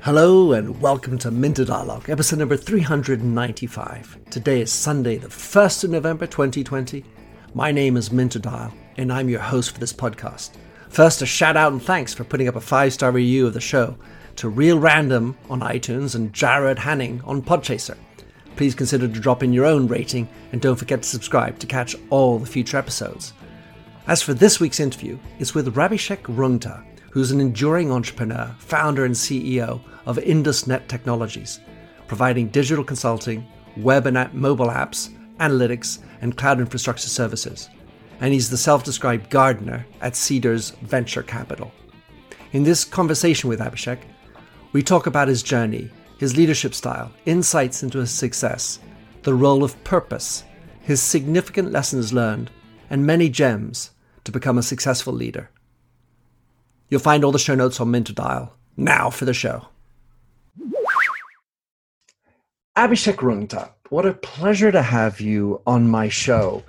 Hello and welcome to Minter Dialogue, episode number 395. Today is Sunday, the 1st of November 2020. My name is Minter Dial, and I'm your host for this podcast. First, a shout out and thanks for putting up a five star review of the show to Real Random on iTunes and Jared Hanning on Podchaser. Please consider to drop in your own rating and don't forget to subscribe to catch all the future episodes. As for this week's interview, it's with Abhishek Rungta, who's an enduring entrepreneur, founder, and CEO of IndusNet Technologies, providing digital consulting, web and app, mobile apps, analytics, and cloud infrastructure services. And he's the self described gardener at Cedars Venture Capital. In this conversation with Abhishek, we talk about his journey, his leadership style, insights into his success, the role of purpose, his significant lessons learned, and many gems to become a successful leader. You'll find all the show notes on Dial. Now for the show. Abhishek Rungta, what a pleasure to have you on my show.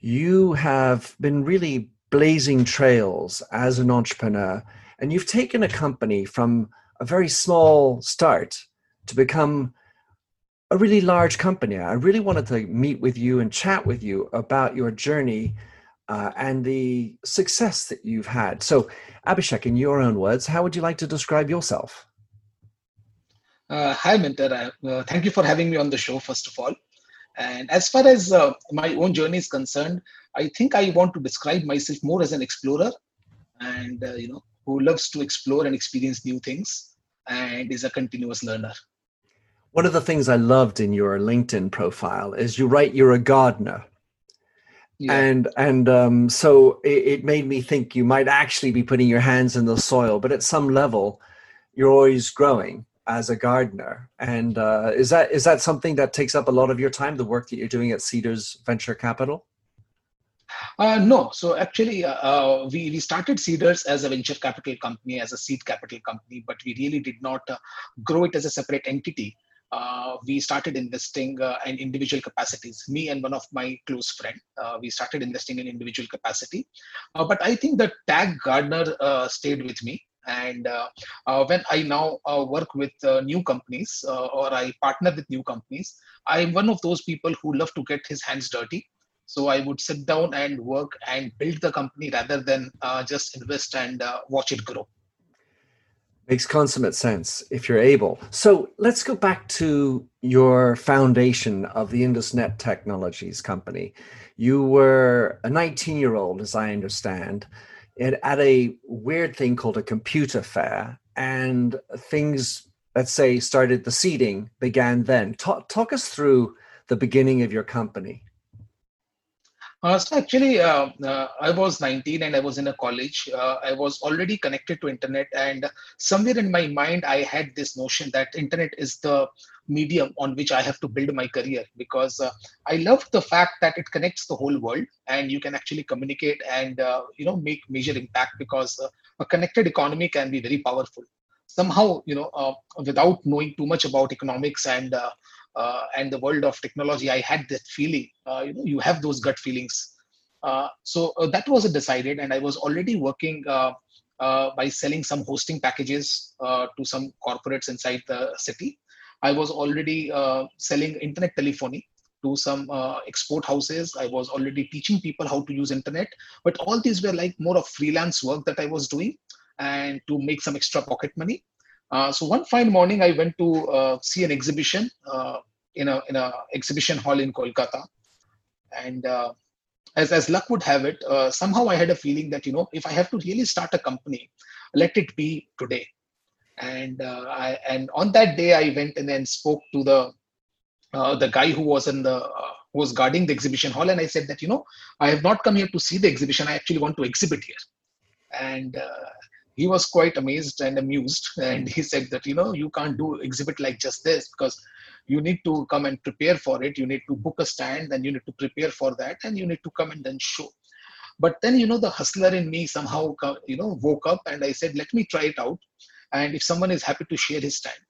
You have been really blazing trails as an entrepreneur, and you've taken a company from a very small start to become a really large company. I really wanted to meet with you and chat with you about your journey uh, and the success that you've had. So, Abhishek, in your own words, how would you like to describe yourself? Uh, hi, Minter. Uh, thank you for having me on the show, first of all. And as far as uh, my own journey is concerned, I think I want to describe myself more as an explorer and, uh, you know, who loves to explore and experience new things and is a continuous learner. One of the things I loved in your LinkedIn profile is you write you're a gardener. Yeah. And and um, so it, it, made me think you might actually be putting your hands in the soil, but at some level, you're always growing as a gardener. And uh, is that is that something that takes up a lot of your time? The work that you're doing at Cedars Venture Capital. Uh, no, so actually, uh, uh, we we started Cedars as a venture capital company, as a seed capital company, but we really did not uh, grow it as a separate entity. Uh, we started investing uh, in individual capacities. Me and one of my close friend, we started investing in individual capacity. but I think the tag gardener stayed with me and uh, uh, when i now uh, work with new companies or i partner with new companies i'm one of those people who love to get his hands dirty so i would sit down and work and build the company rather than just invest and watch it grow Makes consummate sense if you're able. So let's go back to your foundation of the IndusNet Technologies company. You were a 19 year old, as I understand, at a weird thing called a computer fair, and things, let's say, started the seeding began then. Talk, talk us through the beginning of your company. Uh, so actually, uh, uh, I was 19 and I was in a college. Uh, I was already connected to internet, and somewhere in my mind, I had this notion that internet is the medium on which I have to build my career because uh, I love the fact that it connects the whole world, and you can actually communicate and uh, you know make major impact because a connected economy can be very powerful. Somehow, you know, without knowing too much about economics and uh, and the world of technology, I had that feeling. Uh, you know, you have those gut feelings. Uh, so uh, that was decided, and I was already working uh, uh, by selling some hosting packages to some corporates inside the city. I was already selling internet telephony to some export houses. I was already teaching people how to use internet, but all these were like more of freelance work that I was doing, and to make some extra pocket money. Uh, so one fine morning, I went to uh, see an exhibition uh, in a in a exhibition hall in Kolkata, and uh, as as luck would have it, uh, somehow I had a feeling that you know if I have to really start a company, let it be today. And I and on that day, I went and then spoke to the the guy who was in the who was guarding the exhibition hall, and I said that you know I have not come here to see the exhibition. I actually want to exhibit here, and he was quite amazed and amused and he said that you know you can't do exhibit like just this because you need to come and prepare for it. You need to book a stand and you need to prepare for that and you need to come and then show. But then you know the hustler in me somehow you know woke up and i said let me try it out. And if someone is happy to share his stand.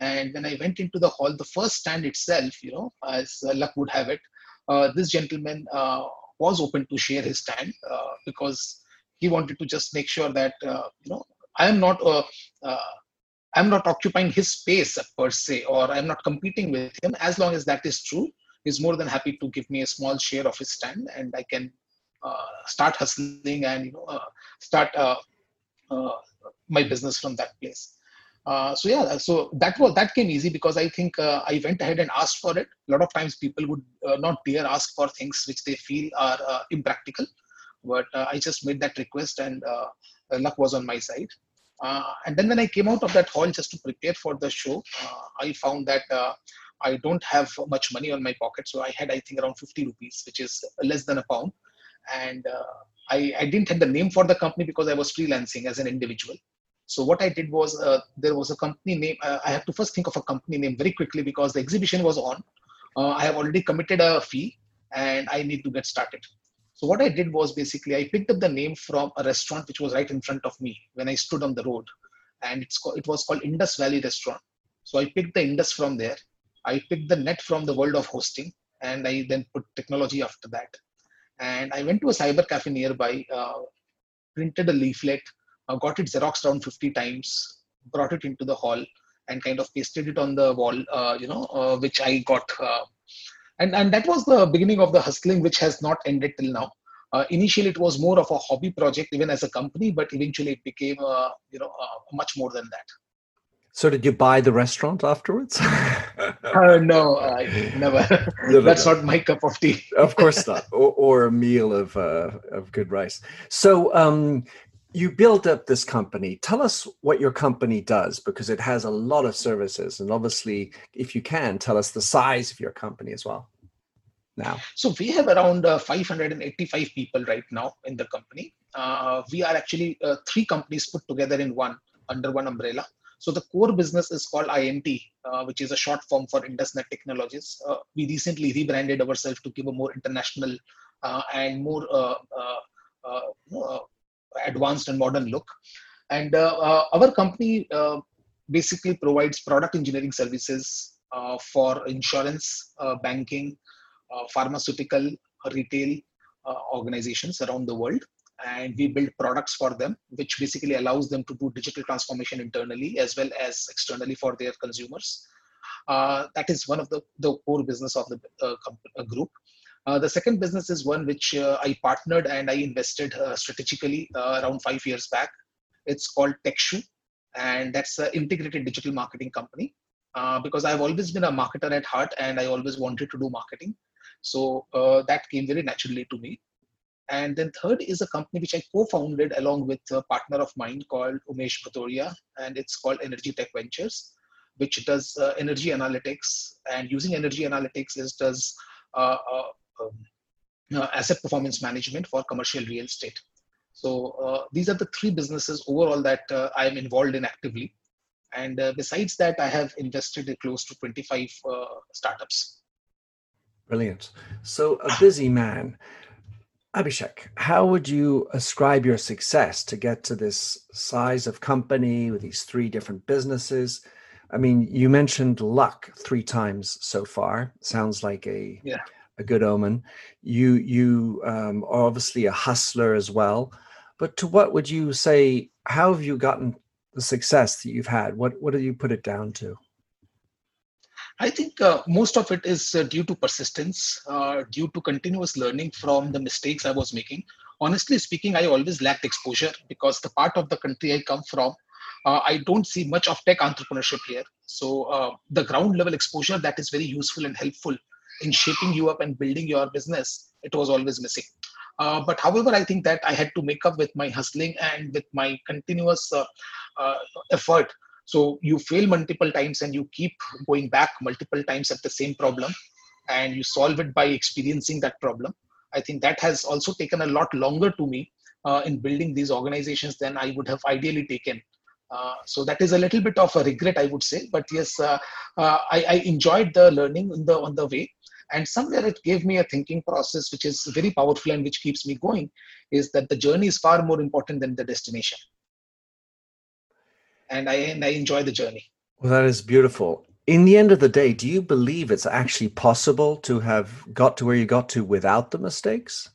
And when i went into the hall the first stand itself you know as luck would have it uh, this gentleman uh, was open to share his stand uh, because he wanted to just make sure that you know I am not I'm not occupying his space per se, or I'm not competing with him. As long as that is true, he's more than happy to give me a small share of his stand, and I can uh, start hustling and you know uh, start uh, uh my business from that place. Uh, so yeah, so that was that came easy because I think uh, I went ahead and asked for it. A lot of times people would not dare ask for things which they feel are impractical, but I just made that request, and luck was on my side. Uh, and then when I came out of that hall just to prepare for the show, uh, I found that uh, I don't have much money on my pocket. So I had, I think, around 50 rupees, which is less than a pound. And I, I, didn't have the name for the company because I was freelancing as an individual. So what I did was uh, there was a company name. Uh, I have to first think of a company name very quickly because the exhibition was on. Uh, I have already committed a fee and I need to get started. So what I did was basically I picked up the name from a restaurant which was right in front of me when I stood on the road, and it's called, it was called Indus Valley Restaurant. So I picked the Indus from there. I picked the net from the world of hosting, and I then put technology after that. And I went to a cyber cafe nearby, uh, printed a leaflet, uh, got it xeroxed around 50 times, brought it into the hall, and kind of pasted it on the wall, uh, you know, uh, which I got uh, and and that was the beginning of the hustling which has not ended till now. Uh, initially it was more of a hobby project even as a company but eventually it became uh, you know uh, much more than that. So did you buy the restaurant afterwards? Uh, no I never. That's not my cup of tea. Of course not. Or, or a meal of uh, of good rice. So um, you built up this company. Tell us what your company does because it has a lot of services. And obviously, if you can, tell us the size of your company as well. Now, so we have around uh, 585 people right now in the company. Uh, we are actually uh, three companies put together in one under one umbrella. So the core business is called INT, uh, which is a short form for IndusNet Technologies. Uh, we recently rebranded ourselves to give a more international uh, and more advanced and modern look. And uh, uh, our company uh, basically provides product engineering services for insurance, banking, pharmaceutical, retail organizations around the world. And we build products for them which basically allows them to do digital transformation internally as well as externally for their consumers. Uh, that is one of the, the core business of the uh, group uh, the second business is one which uh, I partnered and I invested uh, strategically uh, around five years back. It's called Techshu, and that's an integrated digital marketing company. Uh, because I've always been a marketer at heart and I always wanted to do marketing. So uh, that came very naturally to me. And then third is a company which I co-founded along with a partner of mine called Umesh Bhatoria, and it's called Energy Tech Ventures, which does energy analytics. And using energy analytics is does uh, uh, um, uh, asset performance management for commercial real estate. So uh, these are the three businesses overall that uh, I am involved in actively. And uh, besides that, I have invested in close to 25 uh, startups. Brilliant. So a busy man. Abhishek, how would you ascribe your success to get to this size of company with these three different businesses? I mean, you mentioned luck three times so far. Sounds like a yeah a good omen. You you um, are obviously a hustler as well. But to what would you say? How have you gotten the success that you've had? What what do you put it down to? I think uh, most of it is uh, due to persistence, uh, due to continuous learning from the mistakes I was making. Honestly speaking, I always lacked exposure because the part of the country I come from, uh, I don't see much of tech entrepreneurship here. So uh, the ground level exposure that is very useful and helpful in shaping you up and building your business, it was always missing. Uh, but however, I think that I had to make up with my hustling and with my continuous uh, uh, effort. So you fail multiple times and you keep going back multiple times at the same problem and you solve it by experiencing that problem. I think that has also taken a lot longer to me uh, in building these organizations than I would have ideally taken. Uh, so that is a little bit of a regret, I would say. But yes, uh, uh, I, I, enjoyed the learning the on the way and somewhere it gave me a thinking process which is very powerful and which keeps me going is that the journey is far more important than the destination. And i and i enjoy the journey. Well that is beautiful. In the end of the day do you believe it's actually possible to have got to where you got to without the mistakes?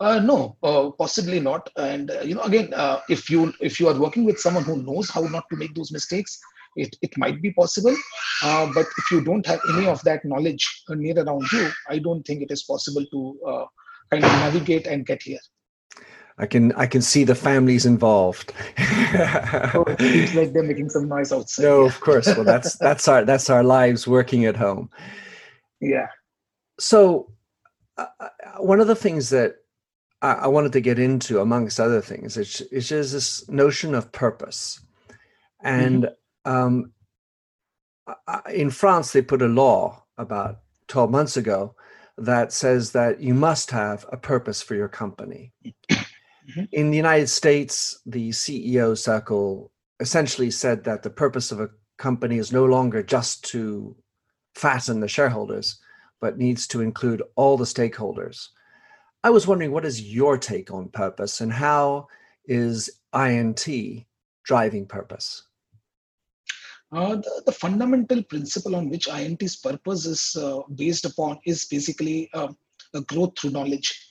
Uh, no, uh, possibly not. And uh, you know, again, uh, if you if you are working with someone who knows how not to make those mistakes, it, it might be possible. Uh, but if you don't have any of that knowledge near around you, I don't think it is possible to uh, kind of navigate and get here. I can I can see the families involved. oh, it seems like they're making some noise outside. No, of course. Well, that's that's our that's our lives working at home. Yeah. So, uh, one of the things that I, I, wanted to get into, amongst other things, is, is just this notion of purpose. And mm-hmm. Um, in France, they put a law about 12 months ago that says that you must have a purpose for your company. Mm-hmm. In the United States, the CEO circle essentially said that the purpose of a company is no longer just to fatten the shareholders, but needs to include all the stakeholders. I was wondering, what is your take on purpose and how is INT driving purpose? Uh, the, the, fundamental principle on which INT's purpose is uh, based upon is basically uh, a growth through knowledge.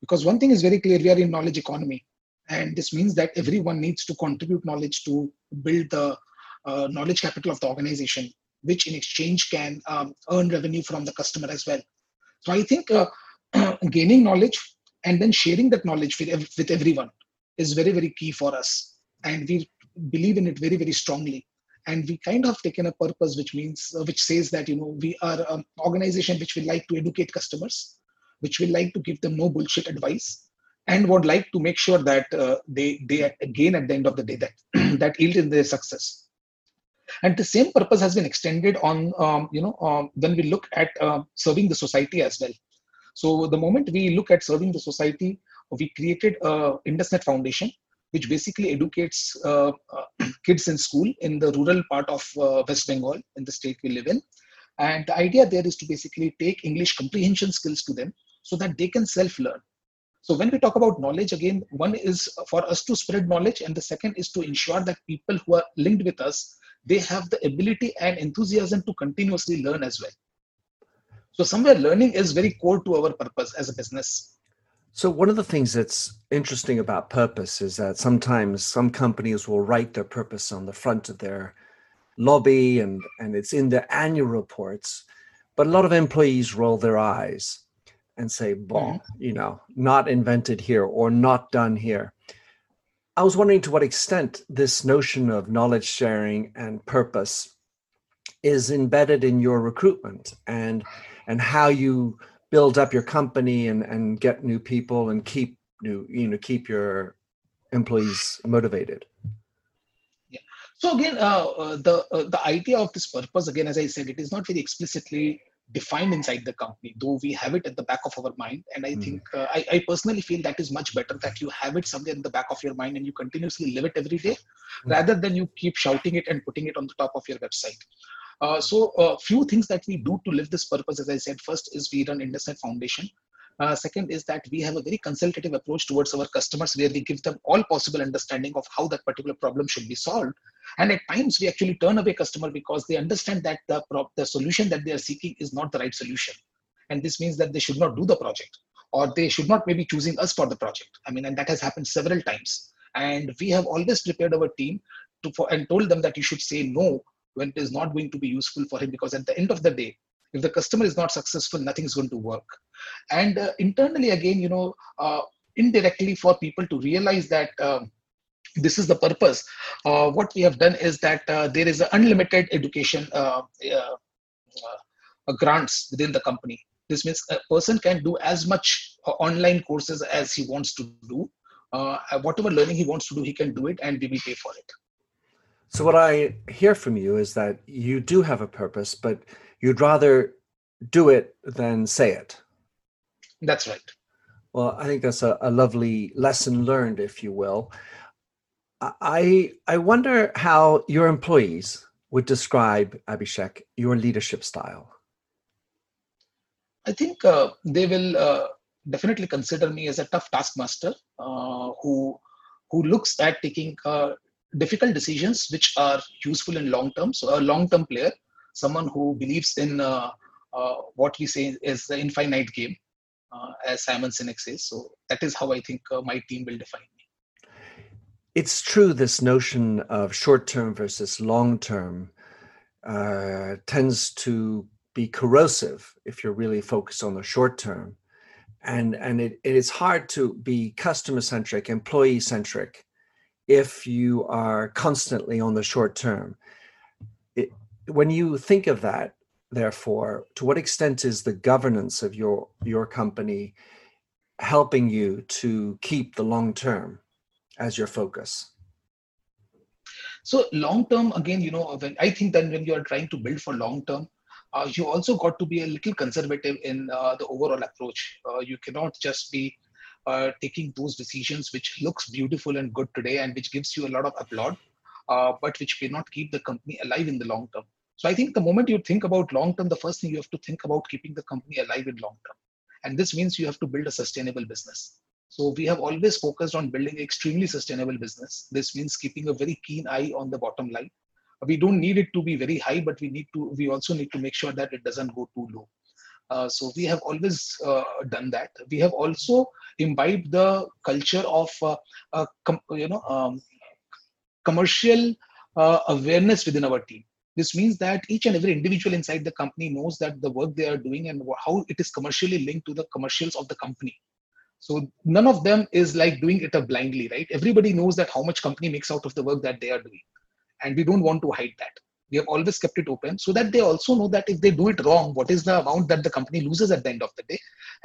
Because one thing is very clear, we are in knowledge economy. And this means that everyone needs to contribute knowledge to build the uh, knowledge capital of the organization, which in exchange can um, earn revenue from the customer as well. So I think uh, gaining knowledge and then sharing that knowledge with, with everyone is very very key for us and we believe in it very very strongly and we kind of taken a purpose which means uh, which says that you know we are an organization which will like to educate customers which will like to give them no bullshit advice and would like to make sure that uh, they they gain at the end of the day that that yield in their success. And the same purpose has been extended on um, you know um, when we look at uh, serving the society as well. So the moment we look at serving the society, we created a IndusNet Foundation, which basically educates uh, uh, kids in school in the rural part of uh, West Bengal, in the state we live in. And the idea there is to basically take English comprehension skills to them so that they can self-learn. So when we talk about knowledge, again, one is for us to spread knowledge, and the second is to ensure that people who are linked with us, they have the ability and enthusiasm to continuously learn as well. So somewhere learning is very core to our purpose as a business. So one of the things that's interesting about purpose is that sometimes some companies will write their purpose on the front of their lobby and and it's in their annual reports, but a lot of employees roll their eyes and say, "Bon, mm-hmm. you know, not invented here or not done here." I was wondering to what extent this notion of knowledge sharing and purpose is embedded in your recruitment and and how you build up your company and, and get new people and keep new you know keep your employees motivated yeah so again uh, uh, the uh, the idea of this purpose again as i said it is not very explicitly defined inside the company though we have it at the back of our mind and i mm. think uh, I, I, personally feel that is much better that you have it somewhere in the back of your mind and you continuously live it every day mm. rather than you keep shouting it and putting it on the top of your website uh, so a few things that we do to live this purpose, as I said, first is we run IndusNet Foundation. Uh, second is that we have a very consultative approach towards our customers where we give them all possible understanding of how that particular problem should be solved. And at times we actually turn away customer because they understand that the, the solution that they are seeking is not the right solution. And this means that they should not do the project or they should not maybe choosing us for the project. I mean, and that has happened several times. And we have always prepared our team to, for, and told them that you should say no when it is not going to be useful for him because at the end of the day if the customer is not successful nothing is going to work. And uh, internally again you know uh, indirectly for people to realize that um, this is the purpose uh, what we have done is that uh, there is unlimited education uh, uh, grants within the company. This means a person can do as much online courses as he wants to do. Whatever learning he wants to do he can do it and we will pay for it so, what I hear from you is that you do have a purpose, but you'd rather do it than say it. That's right. Well, I think that's a, a lovely lesson learned, if you will. I I wonder how your employees would describe Abhishek your leadership style. I think uh, they will uh, definitely consider me as a tough taskmaster uh, who who looks at taking uh, difficult decisions which are useful in long term. So a long term player, someone who believes in uh, uh, what we say is the infinite game. uh, as Simon Sinek says. So that is how I think uh, my team will define me. It's true, this notion of short term versus long term uh, tends to be corrosive if you're really focused on the short term. And, and it, it is hard to be customer centric, employee centric, if you are constantly on the short term. It, when you think of that, therefore, to what extent is the governance of your your company helping you to keep the long term as your focus? So long term, again, you know, when I think that when you are trying to build for long term, uh, you also got to be a little conservative in uh, the overall approach. Uh, you cannot just be uh, taking those decisions which looks beautiful and good today and which gives you a lot of applaud, uh, but which may not keep the company alive in the long term. So I think the moment you think about long term, the first thing you have to think about keeping the company alive in long term. And this means you have to build a sustainable business. So we have always focused on building extremely sustainable business. This means keeping a very keen eye on the bottom line. We don't need it to be very high, but we need to. We also need to make sure that it doesn't go too low. Uh, so we have always uh, done that. We have also imbibed the culture of uh, com- you know um, commercial awareness within our team. This means that each and every individual inside the company knows that the work they are doing and how it is commercially linked to the commercials of the company. So none of them is like doing it blindly, right? Everybody knows that how much company makes out of the work that they are doing. And we don't want to hide that. We have always kept it open so that they also know that if they do it wrong, what is the amount that the company loses at the end of the day.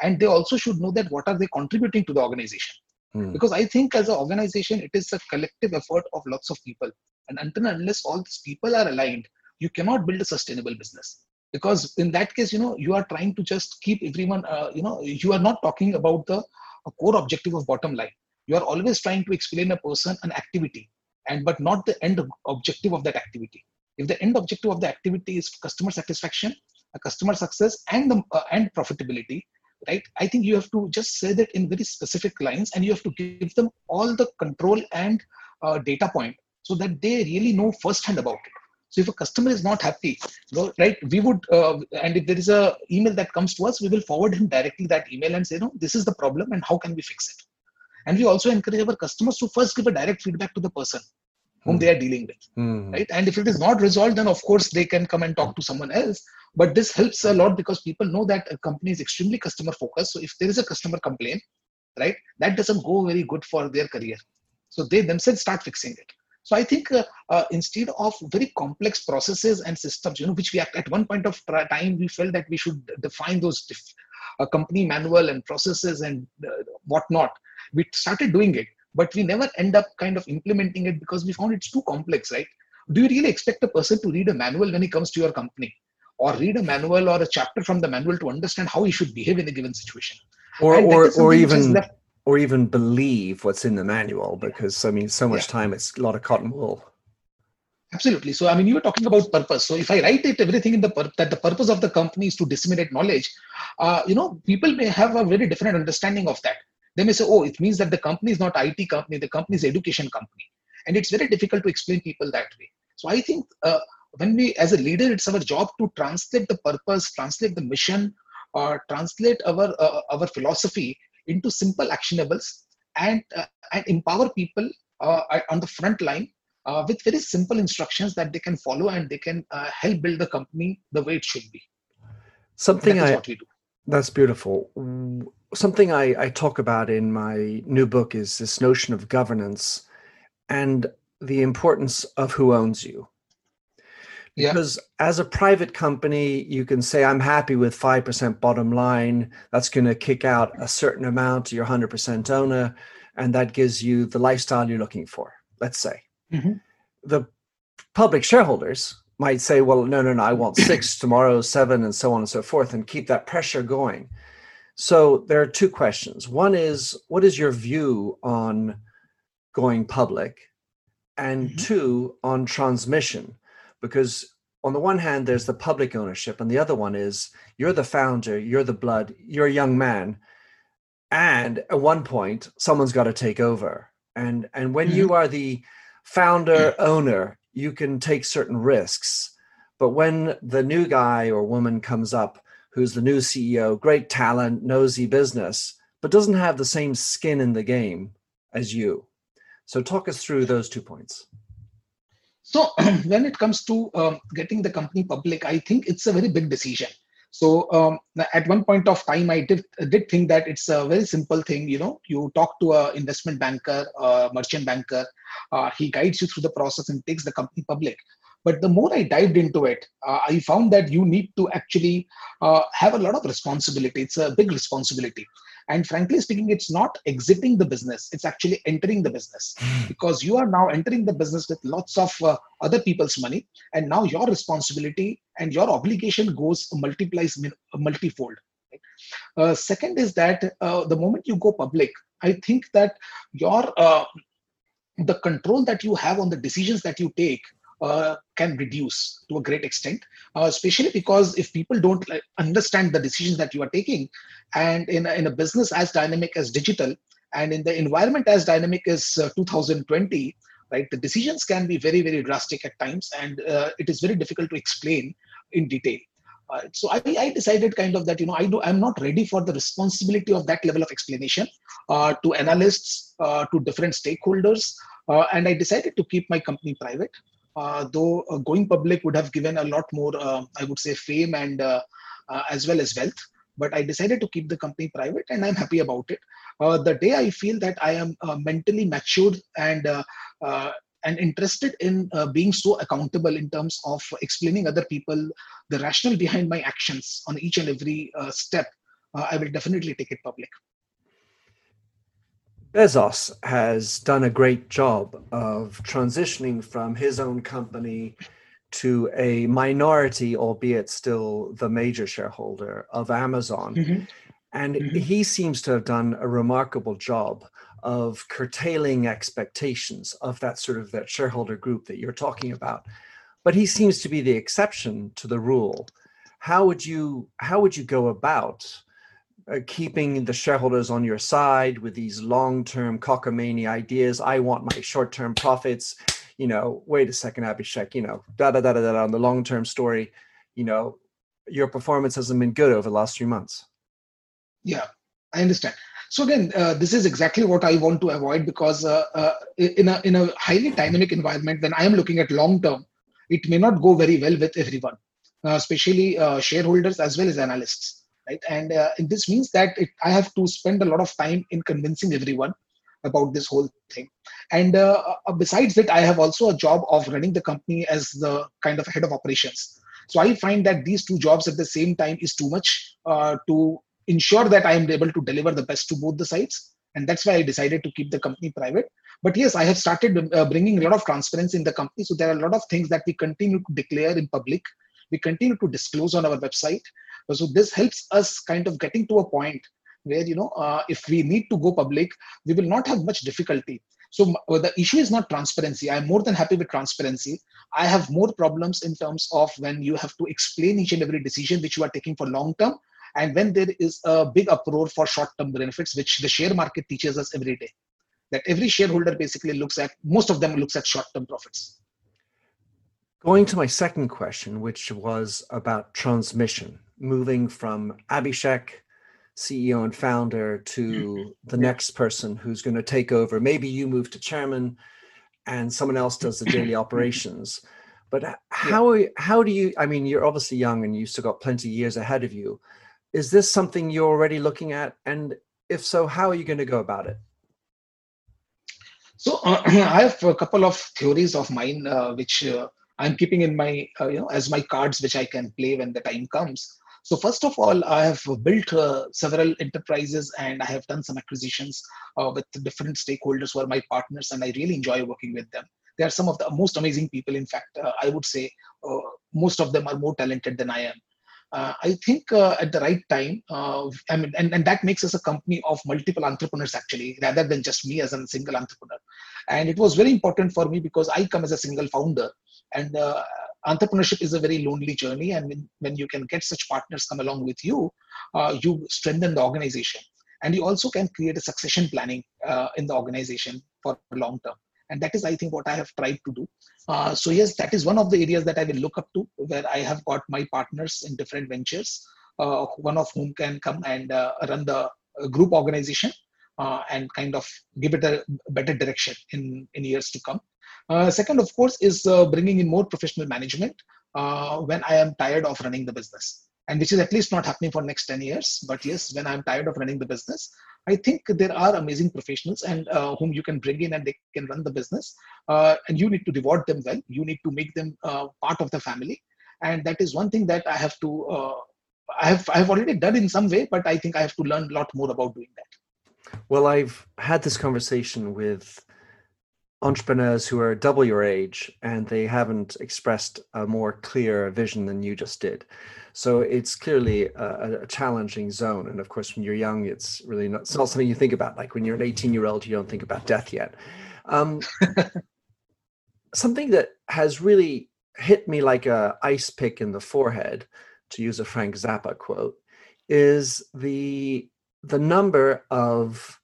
And they also should know that what are they contributing to the organization. Hmm. Because I think as an organization, it is a collective effort of lots of people. And until unless all these people are aligned, you cannot build a sustainable business because in that case you know you are trying to just keep everyone uh, you know you are not talking about the core objective of bottom line you are always trying to explain a person an activity and but not the end objective of that activity if the end objective of the activity is customer satisfaction customer success and the uh, and profitability right i think you have to just say that in very specific lines and you have to give them all the control and uh, data point so that they really know firsthand about it so if a customer is not happy, right, we would, uh, and if there is a email that comes to us, we will forward him directly that email and say, no, this is the problem and how can we fix it? And we also encourage our customers to first give a direct feedback to the person whom mm. they are dealing with, mm. right? And if it is not resolved, then of course they can come and talk to someone else. But this helps a lot because people know that a company is extremely customer focused. So if there is a customer complaint, right, that doesn't go very good for their career. So they themselves start fixing it. So I think uh, uh, instead of very complex processes and systems, you know, which we at one point of time we felt that we should define those dif- uh, company manual and processes and uh, whatnot. We started doing it, but we never end up kind of implementing it because we found it's too complex, right? Do you really expect a person to read a manual when he comes to your company? or read a manual or a chapter from the manual to understand how he should behave in a given situation or or, or even or even believe what's in the manual because I mean, so much yeah. time it's a lot of cotton wool. Absolutely. So, I mean, you were talking about purpose. So, if I write it everything in the pur- that the purpose of the company is to disseminate knowledge, uh, you know, people may have a very different understanding of that. They may say, "Oh, it means that the company is not IT company; the company is education company," and it's very difficult to explain people that way. So, I think uh, when we, as a leader, it's our job to translate the purpose, translate the mission, or translate our uh, our philosophy into simple actionables and, uh, and empower people uh, on the front line uh, with very simple instructions that they can follow and they can uh, help build the company the way it should be. Something that I, That's beautiful. Something I, I talk about in my new book is this notion of governance and the importance of who owns you because yeah. as a private company you can say i'm happy with 5% bottom line that's going to kick out a certain amount to your 100% owner and that gives you the lifestyle you're looking for let's say mm-hmm. the public shareholders might say well no no no i want six tomorrow seven and so on and so forth and keep that pressure going so there are two questions. One is what is your view on going public? And mm-hmm. two on transmission? Because on the one hand there's the public ownership and the other one is you're the founder you're the blood you're a young man and at one point someone's got to take over. And and when mm-hmm. you are the founder owner you can take certain risks. But when the new guy or woman comes up who's the new CEO, great talent, nosy business, but doesn't have the same skin in the game as you. So, talk us through those two points. So, when it comes to um, getting the company public, I think it's a very big decision. So, um, at one point of time, I did did think that it's a very simple thing. You know, you talk to a investment banker, a merchant banker, uh, he guides you through the process and takes the company public. But the more I dived into it, uh, I found that you need to actually uh, have a lot of responsibility. It's a big responsibility. And frankly speaking, it's not exiting the business, it's actually entering the business hmm. because you are now entering the business with lots of uh, other people's money. And now your responsibility and your obligation goes multiplies multifold. Uh, second is that uh, the moment you go public, I think that your uh, the control that you have on the decisions that you take uh, can reduce to a great extent, uh, especially because if people don't like, understand the decisions that you are taking, and in a, in a business as dynamic as digital, and in the environment as dynamic as uh, 2020, right, the decisions can be very very drastic at times, and uh, it is very difficult to explain in detail. Uh, so I, I, decided kind of that you know I do I'm not ready for the responsibility of that level of explanation uh, to analysts uh, to different stakeholders uh, and I decided to keep my company private though uh, going public would have given a lot more, uh, I would say, fame and as well as wealth. But I decided to keep the company private, and I'm happy about it. the day I feel that I am mentally matured and and interested in uh, being so accountable in terms of explaining other people the rationale behind my actions on each and every uh, step uh, i will definitely take it public Bezos has done a great job of transitioning from his own company to a minority, albeit still the major shareholder of Amazon. Mm-hmm. And mm-hmm. he seems to have done a remarkable job of curtailing expectations of that sort of that shareholder group that you're talking about. But he seems to be the exception to the rule. How would you how would you go about keeping the shareholders on your side with these long-term cockamamie ideas. I want my short-term profits. You know, wait a second, Abhishek. You know, da da da da da. On the long-term story, you know, your performance hasn't been good over the last three months. Yeah, I understand. So again, uh, this is exactly what I want to avoid because uh, uh, in a in a highly dynamic environment, when I am looking at long term, it may not go very well with everyone, uh, especially uh, shareholders as well as analysts right? And, uh, and this means that it, i have to spend a lot of time in convincing everyone about this whole thing. And uh, uh, besides that i have also a job of running the company as the kind of head of operations. So i find that these two jobs at the same time is too much uh, to ensure that i am able to deliver the best to both the sides. And that's why i decided to keep the company private. But yes i have started uh, bringing a lot of transparency in the company. So there are a lot of things that we continue to declare in public. We continue to disclose on our website so this helps us kind of getting to a point where you know uh, if we need to go public we will not have much difficulty. So uh, the issue is not transparency. I'm more than happy with transparency. I have more problems in terms of when you have to explain each and every decision which you are taking for long term and when there is a big uproar for short term benefits which the share market teaches us every day that every shareholder basically looks at most of them looks at short term profits. Going to my second question, which was about transmission, moving from Abhishek, CEO and founder, to mm-hmm. the next person who's going to take over. Maybe you move to chairman and someone else does the daily operations. But how how do you? I mean, you're obviously young and you've still got plenty of years ahead of you. Is this something you're already looking at? And if so, how are you going to go about it? So uh, I have a couple of theories of mine, uh, which uh, I'm keeping in my, uh, you know, as my cards which I can play when the time comes. So first of all, I have built uh, several enterprises and I have done some acquisitions uh, with different stakeholders who are my partners, and I really enjoy working with them. They are some of the most amazing people. In fact, uh, I would say uh, most of them are more talented than I am. Uh, I think uh, at the right time, I mean, and, and that makes us a company of multiple entrepreneurs actually, rather than just me as a single entrepreneur. And it was very important for me because I come as a single founder and uh, entrepreneurship is a very lonely journey and when, when you can get such partners come along with you uh, you strengthen the organization. And you also can create a succession planning uh, in the organization for long term. And that is i think what i have tried to do. Uh, so yes that is one of the areas that i will look up to where i have got my partners in different ventures uh, one of whom can come and uh, run the group organization uh, and kind of give it a better direction in, in years to come. Uh, second, of course, is uh, bringing in more professional management when I am tired of running the business. And which is at least not happening for next 10 years. But yes, when I'm tired of running the business, I think there are amazing professionals and uh, whom you can bring in and they can run the business. Uh, and you need to reward them well. You need to make them uh, part of the family. And that is one thing that I have to, I have, I have already done in some way, but I think I have to learn a lot more about doing that. Well, I've had this conversation with entrepreneurs who are double your age and they haven't expressed a more clear vision than you just did. So it's clearly a, a, challenging zone. And of course, when you're young, it's really not, it's not something you think about. Like when you're an 18 year old, you don't think about death yet. Um, something that has really hit me like a ice pick in the forehead, to use a Frank Zappa quote, is the the number of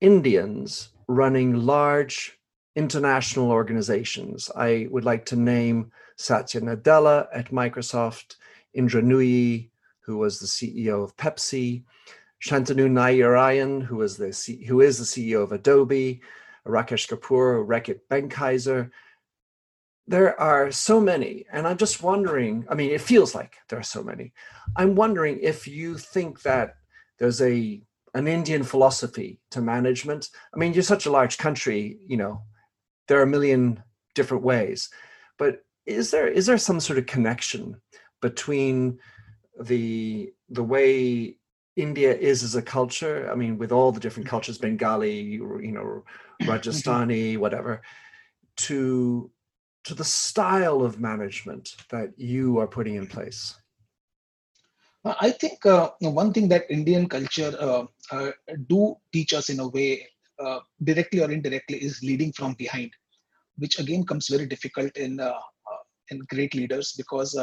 Indians running large international organizations. I would like to name Satya Nadella at Microsoft, Indra Nooyi, who was the CEO of Pepsi, Shantanu Narayan, who was the C- who is the CEO of Adobe, Rakesh Kapoor, Reckitt Benckiser. There are so many, and I'm just wondering. I mean, it feels like there are so many. I'm wondering if you think that there's a an Indian philosophy to management. I mean, you're such a large country, you know, there are a million different ways. But is there is there some sort of connection between the the way India is as a culture? I mean, with all the different cultures, Bengali, you know, Rajasthani, whatever, to to the style of management that you are putting in place? I think uh, one thing that Indian culture uh, uh, do teach us in a way, uh, directly or indirectly, is leading from behind, which again comes very difficult in uh, uh, in great leaders because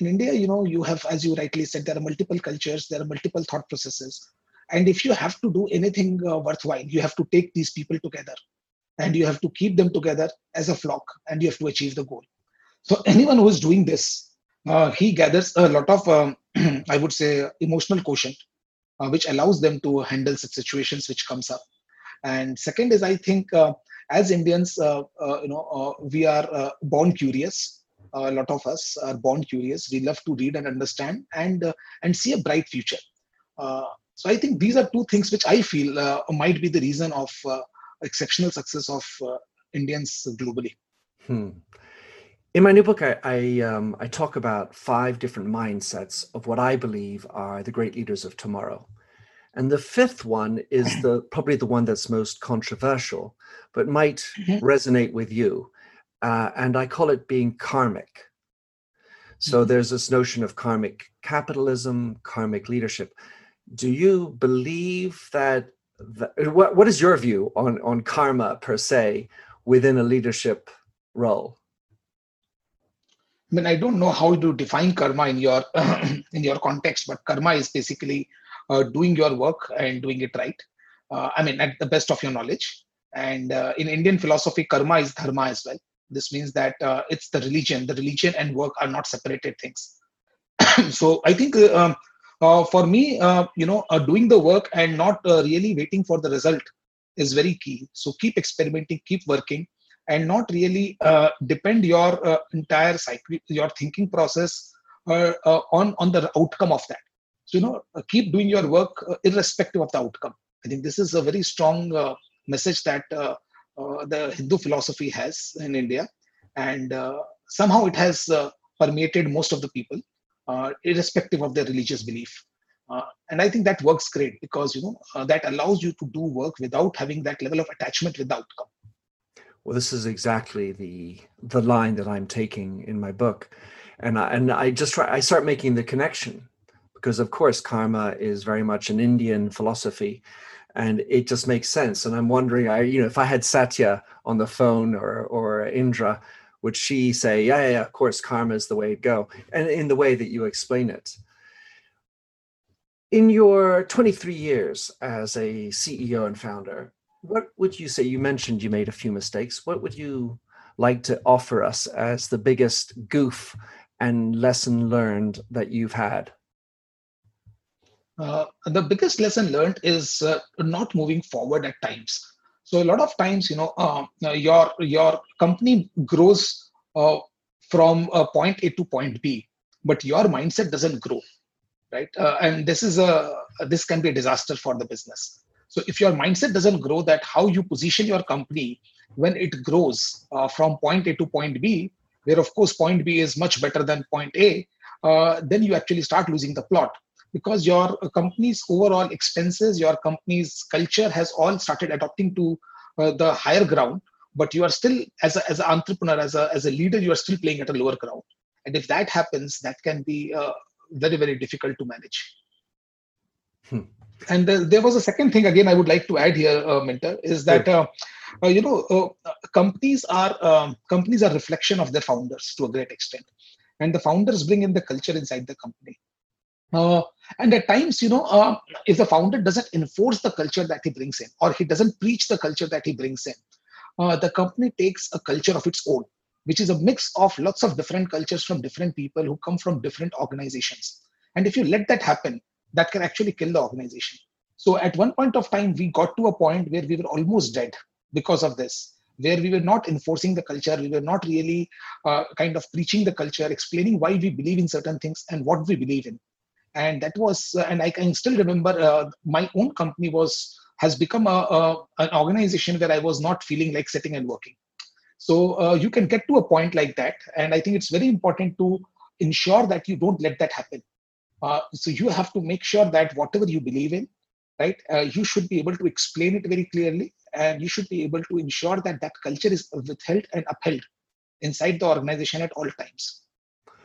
in India, you know, you have, as you rightly said, there are multiple cultures, there are multiple thought processes, and if you have to do anything worthwhile, you have to take these people together, and you have to keep them together as a flock, and you have to achieve the goal. So anyone who is doing this, he gathers a lot of um, I would say, emotional quotient, uh, which allows them to handle such situations which comes up. And second is, I think, uh, as Indians, uh, uh you know, we are born curious. a lot of us are born curious. We love to read and understand and and see a bright future. so I think these are two things which I feel might be the reason of exceptional success of Indians globally. Hmm. In my new book, I I, um, I, talk about five different mindsets of what I believe are the great leaders of tomorrow, and the fifth one is the probably the one that's most controversial, but might mm-hmm. resonate with you, uh, and I call it being karmic. So mm-hmm. there's this notion of karmic capitalism, karmic leadership. Do you believe that? that what what is your view on on karma per se within a leadership role? I mean, I don't know how to define karma in your in your context, but karma is basically uh, doing your work and doing it right. Uh, I mean, at the best of your knowledge. And uh, in Indian philosophy, karma is dharma as well. This means that uh, it's the religion. The religion and work are not separated things. so I think uh, um, uh, for me, you know, doing the work and not really waiting for the result is very key. So keep experimenting, keep working, and not really depend your entire cycle, your thinking process on on the outcome of that. So you know, uh, keep doing your work uh, irrespective of the outcome. I think this is a very strong uh, message that uh, the Hindu philosophy has in India, and somehow it has permeated most of the people, irrespective of their religious belief. Uh, and I think that works great because you know uh, that allows you to do work without having that level of attachment with the outcome well this is exactly the the line that i'm taking in my book and i and i just try i start making the connection because of course karma is very much an indian philosophy and it just makes sense and i'm wondering i you know if i had satya on the phone or or indra would she say yeah yeah, yeah of course karma is the way to go and in the way that you explain it in your 23 years as a ceo and founder what would you say? You mentioned you made a few mistakes. What would you like to offer us as the biggest goof and lesson learned that you've had? Uh, the biggest lesson learned is uh, not moving forward at times. So a lot of times, you know, uh, your your company grows uh, from point A to point B, but your mindset doesn't grow, right? Uh, and this is a this can be a disaster for the business. So if your mindset doesn't grow, that how you position your company when it grows uh, from point A to point B, where of course point B is much better than point A, then you actually start losing the plot because your company's overall expenses, your company's culture has all started adopting to uh, the higher ground, but you are still, as, a, as an entrepreneur, as a, as a leader, you are still playing at a lower ground. And if that happens, that can be uh, very, very difficult to manage. Hmm. And uh, there was a second thing again I would like to add here, uh, Minter, is that uh, uh, you know uh, companies are um, companies are reflection of their founders to a great extent, and the founders bring in the culture inside the company. Uh, and at times, you know, uh, if the founder doesn't enforce the culture that he brings in, or he doesn't preach the culture that he brings in, uh, the company takes a culture of its own, which is a mix of lots of different cultures from different people who come from different organizations. And if you let that happen, that can actually kill the organization. So at one point of time, we got to a point where we were almost dead because of this where we were not enforcing the culture we were not really uh, kind of preaching the culture explaining why we believe in certain things and what we believe in and that was uh, and i can still remember uh, my own company was has become a, a, an organization where i was not feeling like sitting and working. So uh, you can get to a point like that. And i think it's very important to ensure that you don't let that happen. Uh, so you have to make sure that whatever you believe in right uh, you should be able to explain it very clearly. And you should be able to ensure that that culture is withheld and upheld inside the organization at all times.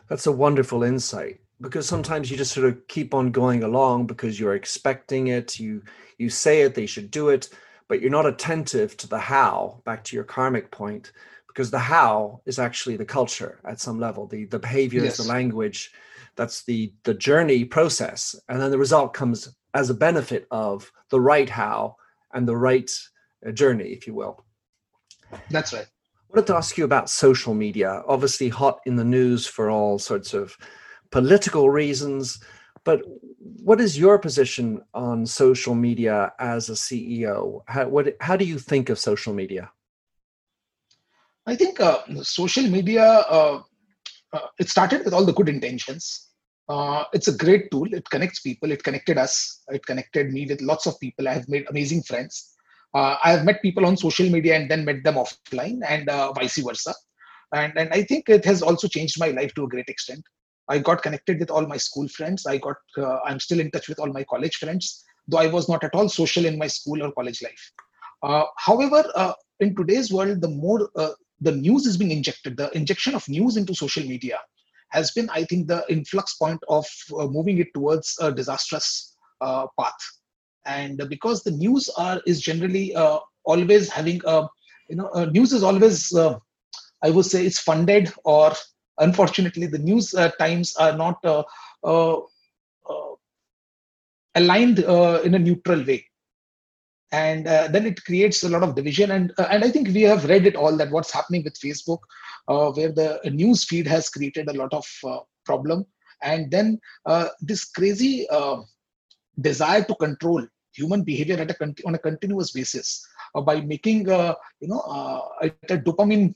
That's a wonderful insight because sometimes you just sort of keep on going along because you're expecting it. You you say it they should do it but you're not attentive to the how back to your karmic point because the how is actually the culture at some level. The the behaviors yes. the language. That's the the journey process. And then the result comes as a benefit of the right how and the right uh, journey if you will. That's right. I wanted to ask you about social media. Obviously hot in the news for all sorts of political reasons. But what is your position on social media as a CEO? How, what, how do you think of social media? I think uh, social media, uh, uh, it started with all the good intentions. Uh, it's a great tool. It connects people. It connected us. It connected me with lots of people. I have made amazing friends. Uh, I have met people on social media and then met them offline and uh, vice versa. And, and I think it has also changed my life to a great extent. I got connected with all my school friends. I got, uh, I'm still in touch with all my college friends, though I was not at all social in my school or college life. Uh, however, uh, in today's world, the more uh, the news is being injected, the injection of news into social media has been, I think, the influx point of uh, moving it towards a disastrous uh, path. And because the news are is generally always having a, you know, news is always, I would say, it's funded or unfortunately the news uh, times are not uh, uh, aligned in a neutral way. And uh, then it creates a lot of division. And uh, and i think we have read it all that what's happening with facebook uh, where the news feed has created a lot of problem. And then this crazy desire to control human behavior at a on a continuous basis by making you know a, a dopamine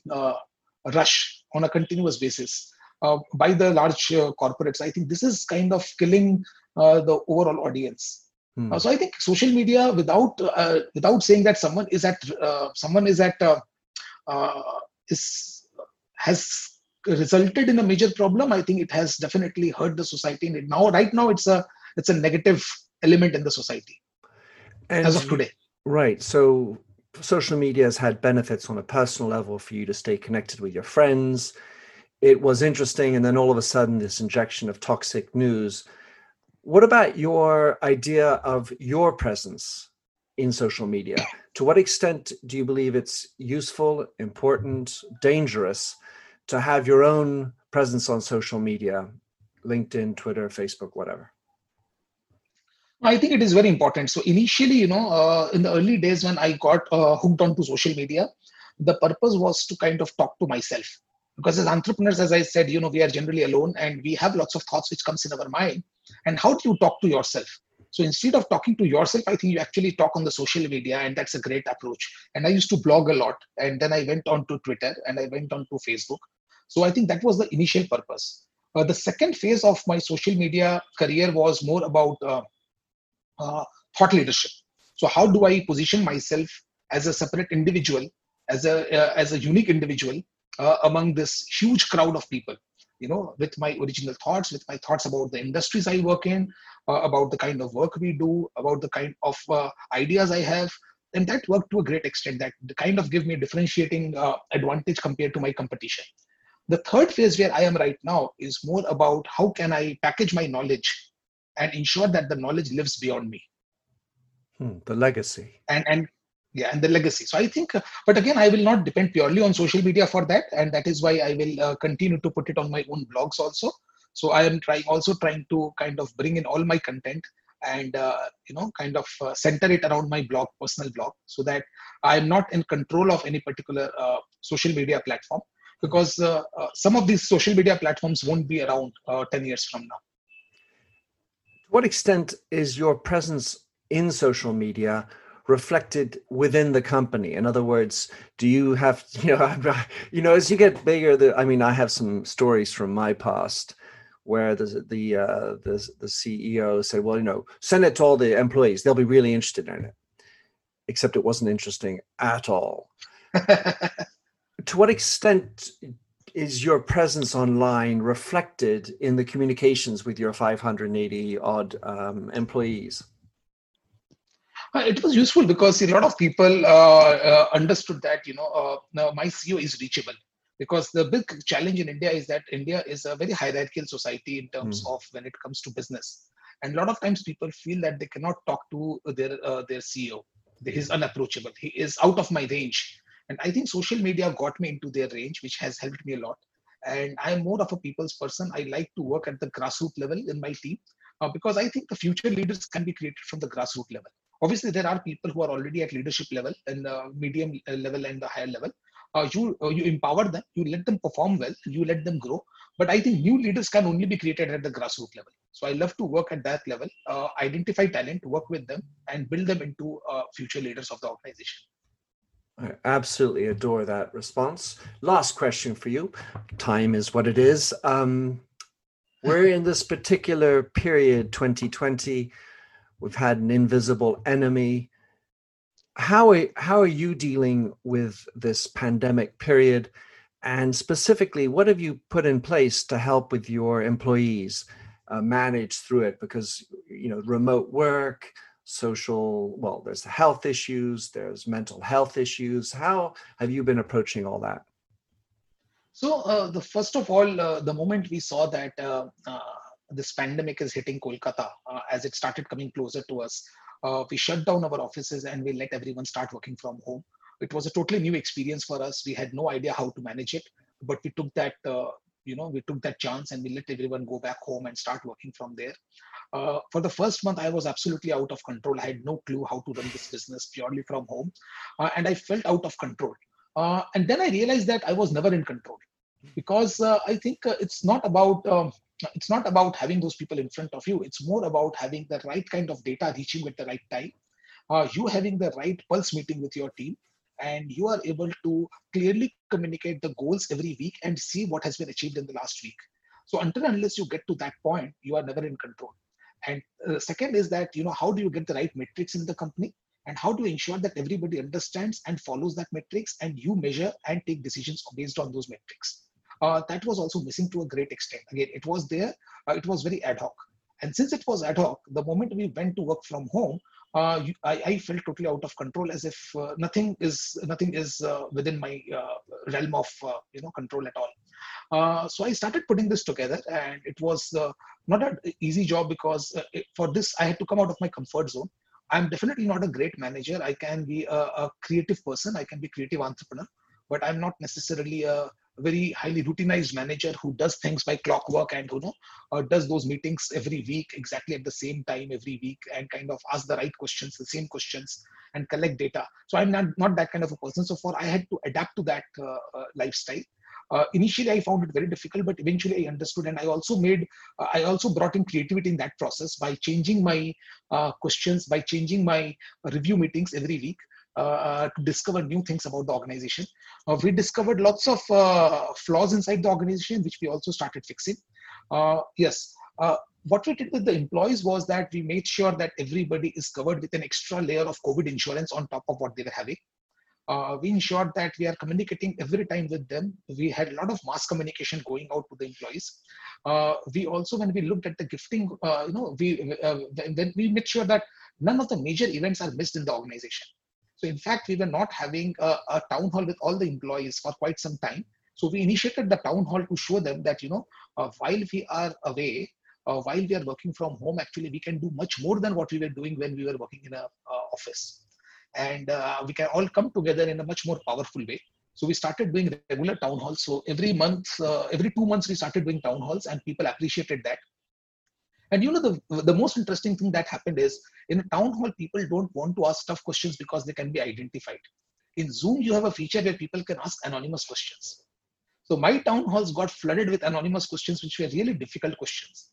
rush on a continuous basis uh, by the large uh, corporates. I think this is kind of killing uh, the overall audience. Hmm. Uh, so I think social media, without uh, without saying that someone is at uh, someone is at is has resulted in a major problem. I think it has definitely hurt the society. And now, right now, it's a it's a negative element in the society and as of today. Right. So social media has had benefits on a personal level for you to stay connected with your friends. It was interesting. And then all of a sudden, this injection of toxic news. What about your idea of your presence in social media? To what extent do you believe it's useful, important, dangerous to have your own presence on social media, LinkedIn, Twitter, Facebook, whatever? I think it is very important. So initially, you know, uh, in the early days when I got uh, hooked onto social media, the purpose was to kind of talk to myself. Because as entrepreneurs, as I said, you know, we are generally alone and we have lots of thoughts which comes in our mind. And how do you talk to yourself? So instead of talking to yourself, I think you actually talk on the social media, and that's a great approach. And I used to blog a lot, and then I went on to Twitter and I went on to Facebook. So I think that was the initial purpose. Uh, the second phase of my social media career was more about uh, uh, thought leadership. So how do I position myself as a separate individual, as a uh, as a unique individual uh, among this huge crowd of people? You know, with my original thoughts, with my thoughts about the industries I work in, uh, about the kind of work we do, about the kind of ideas I have, and that worked to a great extent. That kind of give me a differentiating advantage compared to my competition the third phase where I am right now is more about how can I package my knowledge and ensure that the knowledge lives beyond me. Hmm, the legacy. And and yeah, and the legacy. So I think, uh, but again, I will not depend purely on social media for that, and that is why I will uh, continue to put it on my own blogs also. So I am trying also trying to kind of bring in all my content and uh, you know kind of uh, center it around my blog personal blog so that i'm not in control of any particular uh, social media platform because some of these social media platforms won't be around uh, 10 years from now. What extent is your presence in social media reflected within the company? In other words, do you have, you know, you know, as you get bigger, the, I mean, I have some stories from my past where the the uh, the the CEO said, "Well, you know, send it to all the employees; they'll be really interested in it." Except it wasn't interesting at all. to what extent is your presence online reflected in the communications with your 580 odd um, employees? Uh, it was useful because a lot of people uh, uh, understood that you know uh, my CEO is reachable because the big challenge in India is that India is a very hierarchical society in terms mm. of when it comes to business, and a lot of times people feel that they cannot talk to their uh, their CEO. He is unapproachable. He is out of my range and I think social media got me into their range, which has helped me a lot. And I'm more of a people's person. I like to work at the grassroots level in my team uh, because I think the future leaders can be created from the grassroots level. Obviously, there are people who are already at leadership level and uh, medium uh, level and the higher level. Uh, you uh, you empower them, you let them perform well, you let them grow. But I think new leaders can only be created at the grassroots level. So I love to work at that level, uh, identify talent, work with them, and build them into future leaders of the organization. I absolutely adore that response. Last question for you. Time is what it is. Um, we're in this particular period, 2020. We've had an invisible enemy. How are, how are you dealing with this pandemic period? And specifically, what have you put in place to help with your employees uh, manage through it? Because, you know, remote work, social well there's health issues there's mental health issues. How have you been approaching all that? So uh, the first of all uh, the moment we saw that uh, uh this pandemic is hitting kolkata uh, as it started coming closer to us uh, we shut down our offices and we let everyone start working from home. It was a totally new experience for us. We had no idea how to manage it but we took that you know we took that chance and we let everyone go back home and start working from there. Uh, for the first month i was absolutely out of control. I had no clue how to run this business purely from home uh, and i felt out of control. Uh, and then i realized that i was never in control because uh, i think uh, it's not about um, it's not about having those people in front of you. It's more about having the right kind of data reaching at the right time uh, you having the right pulse meeting with your team and you are able to clearly communicate the goals every week and see what has been achieved in the last week. So until unless you get to that point you are never in control. And uh, second is that you know how do you get the right metrics in the company? And how do you ensure that everybody understands and follows that metrics and you measure and take decisions based on those metrics? Uh, that was also missing to a great extent. Again it was there uh, it was very ad hoc. And since it was ad hoc the moment we went to work from home uh, I, I, felt totally out of control as if uh, nothing is nothing is uh, within my uh, realm of uh, you know control at all. Uh, so i started putting this together and it was not an easy job because it, for this i had to come out of my comfort zone. I'm definitely not a great manager. I can be a, a creative person. I can be creative entrepreneur but i'm not necessarily a very highly routinized manager who does things by clockwork and you know uh, does those meetings every week exactly at the same time every week and kind of ask the right questions the same questions and collect data. So i'm not not that kind of a person. So for i had to adapt to that uh, uh, lifestyle. Uh, initially i found it very difficult but eventually i understood and i also made uh, i also brought in creativity in that process by changing my uh, questions by changing my review meetings every week uh, to discover new things about the organization uh, we discovered lots of uh, flaws inside the organization which we also started fixing yes what we did with the employees was that we made sure that everybody is covered with an extra layer of covid insurance on top of what they were having uh, we ensured that we are communicating every time with them. We had a lot of mass communication going out to the employees. Uh, we also, when we looked at the gifting, uh, you know, we uh, then we made sure that none of the major events are missed in the organization. So, in fact, we were not having a, a town hall with all the employees for quite some time. So, we initiated the town hall to show them that you know, uh, while we are away, uh, while we are working from home, actually, we can do much more than what we were doing when we were working in a office. And uh, we can all come together in a much more powerful way. So we started doing regular town halls. So every month uh, every two months we started doing town halls and people appreciated that and you know the the most interesting thing that happened is in a town hall people don't want to ask tough questions because they can be identified. In zoom you have a feature where people can ask anonymous questions. So my town halls got flooded with anonymous questions which were really difficult questions.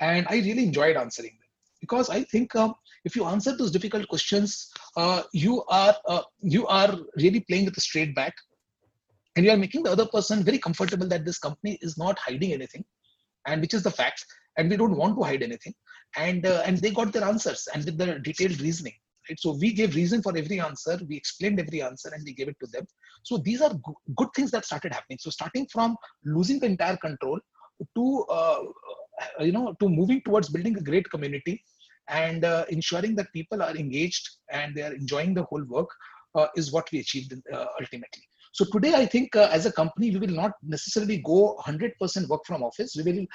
And i really enjoyed answering them. Because i think um, if you answer those difficult questions, uh, you are uh, you are really playing with a straight back, and you are making the other person very comfortable that this company is not hiding anything, and which is the fact, and we don't want to hide anything, and uh, and they got their answers and with the detailed reasoning. Right? So we gave reason for every answer, we explained every answer, and we gave it to them. So these are good things that started happening. So starting from losing the entire control to uh, you know to moving towards building a great community and uh, ensuring that people are engaged and they are enjoying the whole work uh, is what we achieved uh, ultimately so today i think uh, as a company we will not necessarily go 100% work from office. We will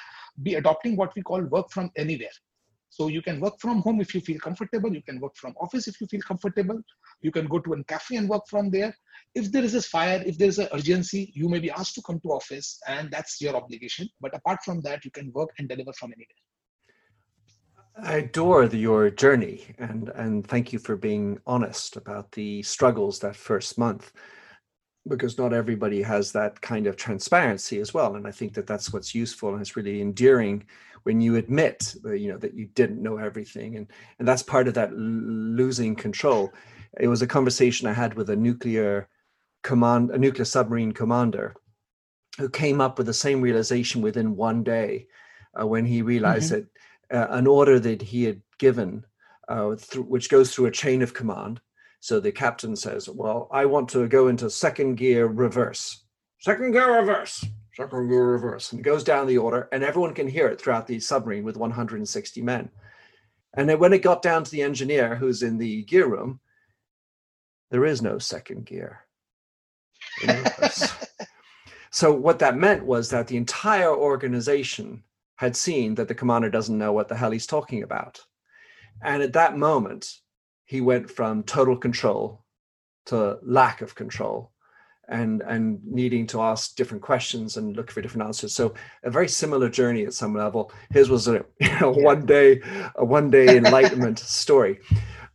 be adopting what we call work from anywhere. So you can work from home if you feel comfortable. You can work from office if you feel comfortable. You can go to a cafe and work from there. If there is a fire if there is an urgency you may be asked to come to office and that's your obligation. But apart from that you can work and deliver from anywhere. I adore the, your journey and and thank you for being honest about the struggles that first month because not everybody has that kind of transparency as well and I think that that's what's useful and it's really endearing when you admit that, you know that you didn't know everything and and that's part of that losing control it was a conversation I had with a nuclear command a nuclear submarine commander who came up with the same realization within one day uh, when he realized mm-hmm. that uh, an order that he had given, uh, th- which goes through a chain of command. So the captain says, Well, I want to go into second gear reverse. Second gear reverse. Second gear reverse. And it goes down the order, and everyone can hear it throughout the submarine with 160 men. And then when it got down to the engineer who's in the gear room, there is no second gear. so what that meant was that the entire organization had seen that the commander doesn't know what the hell he's talking about. And at that moment, he went from total control to lack of control and and needing to ask different questions and look for different answers so a very similar journey at some level his was a you know, one day a one day enlightenment story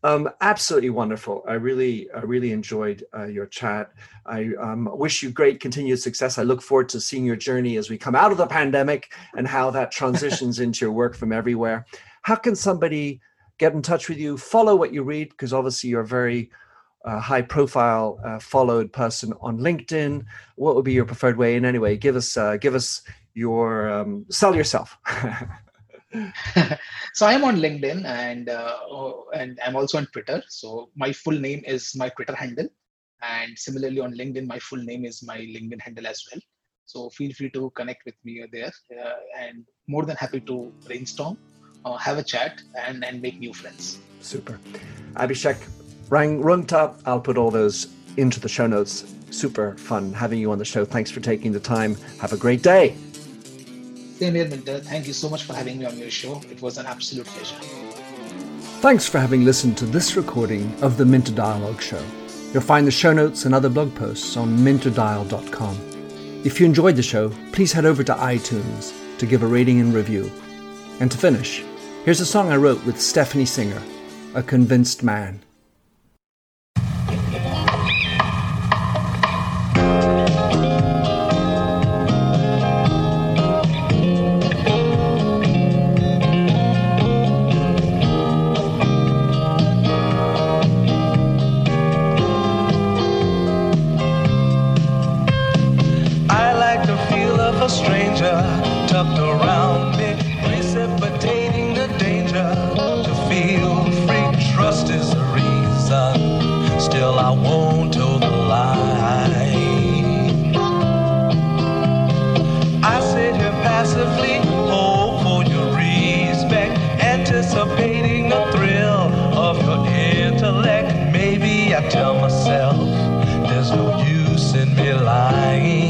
um, absolutely wonderful. I really, I really enjoyed uh, your chat. I um, wish you great continued success. I look forward to seeing your journey as we come out of the pandemic and how that transitions into your work from everywhere. How can somebody get in touch with you, follow what you read? Because obviously you're a very uh, high profile, uh, followed person on LinkedIn. What would be your preferred way? And anyway, give us, uh, give us your, um, sell yourself. so I'm on LinkedIn and uh, oh, and I'm also on Twitter. So my full name is my Twitter handle, and similarly on LinkedIn, my full name is my LinkedIn handle as well. So feel free to connect with me there, uh, and more than happy to brainstorm, uh, have a chat, and and make new friends. Super, Abhishek Rang Rungta. I'll put all those into the show notes. Super fun having you on the show. Thanks for taking the time. Have a great day. Same here, Minter. Thank you so much for having me on your show. It was an absolute pleasure. Thanks for having listened to this recording of the Minter Dialogue Show. You'll find the show notes and other blog posts on minterdial.com. If you enjoyed the show, please head over to iTunes to give a rating and review. And to finish, here's a song I wrote with Stephanie Singer, A Convinced Man. In me lying.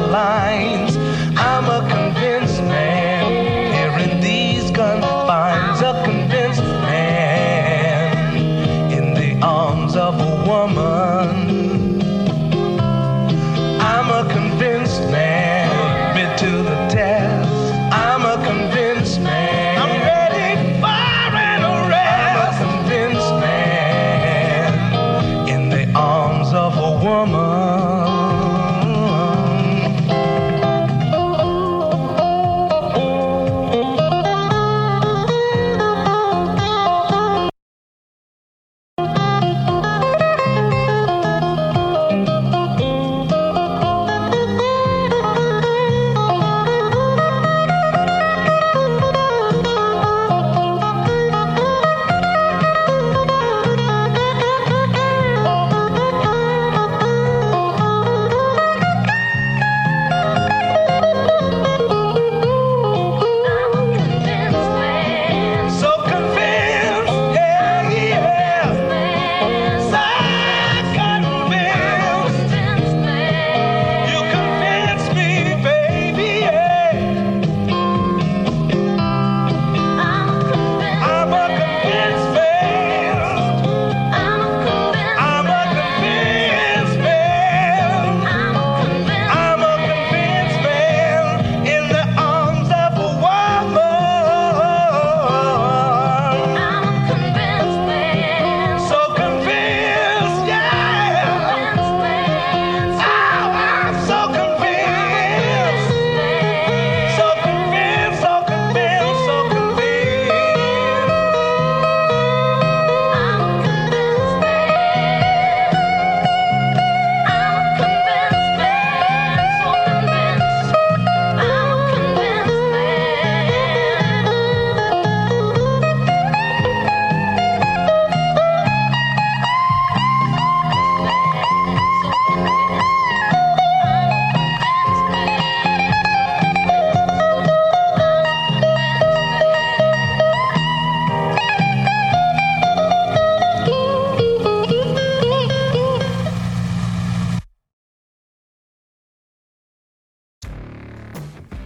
Lines.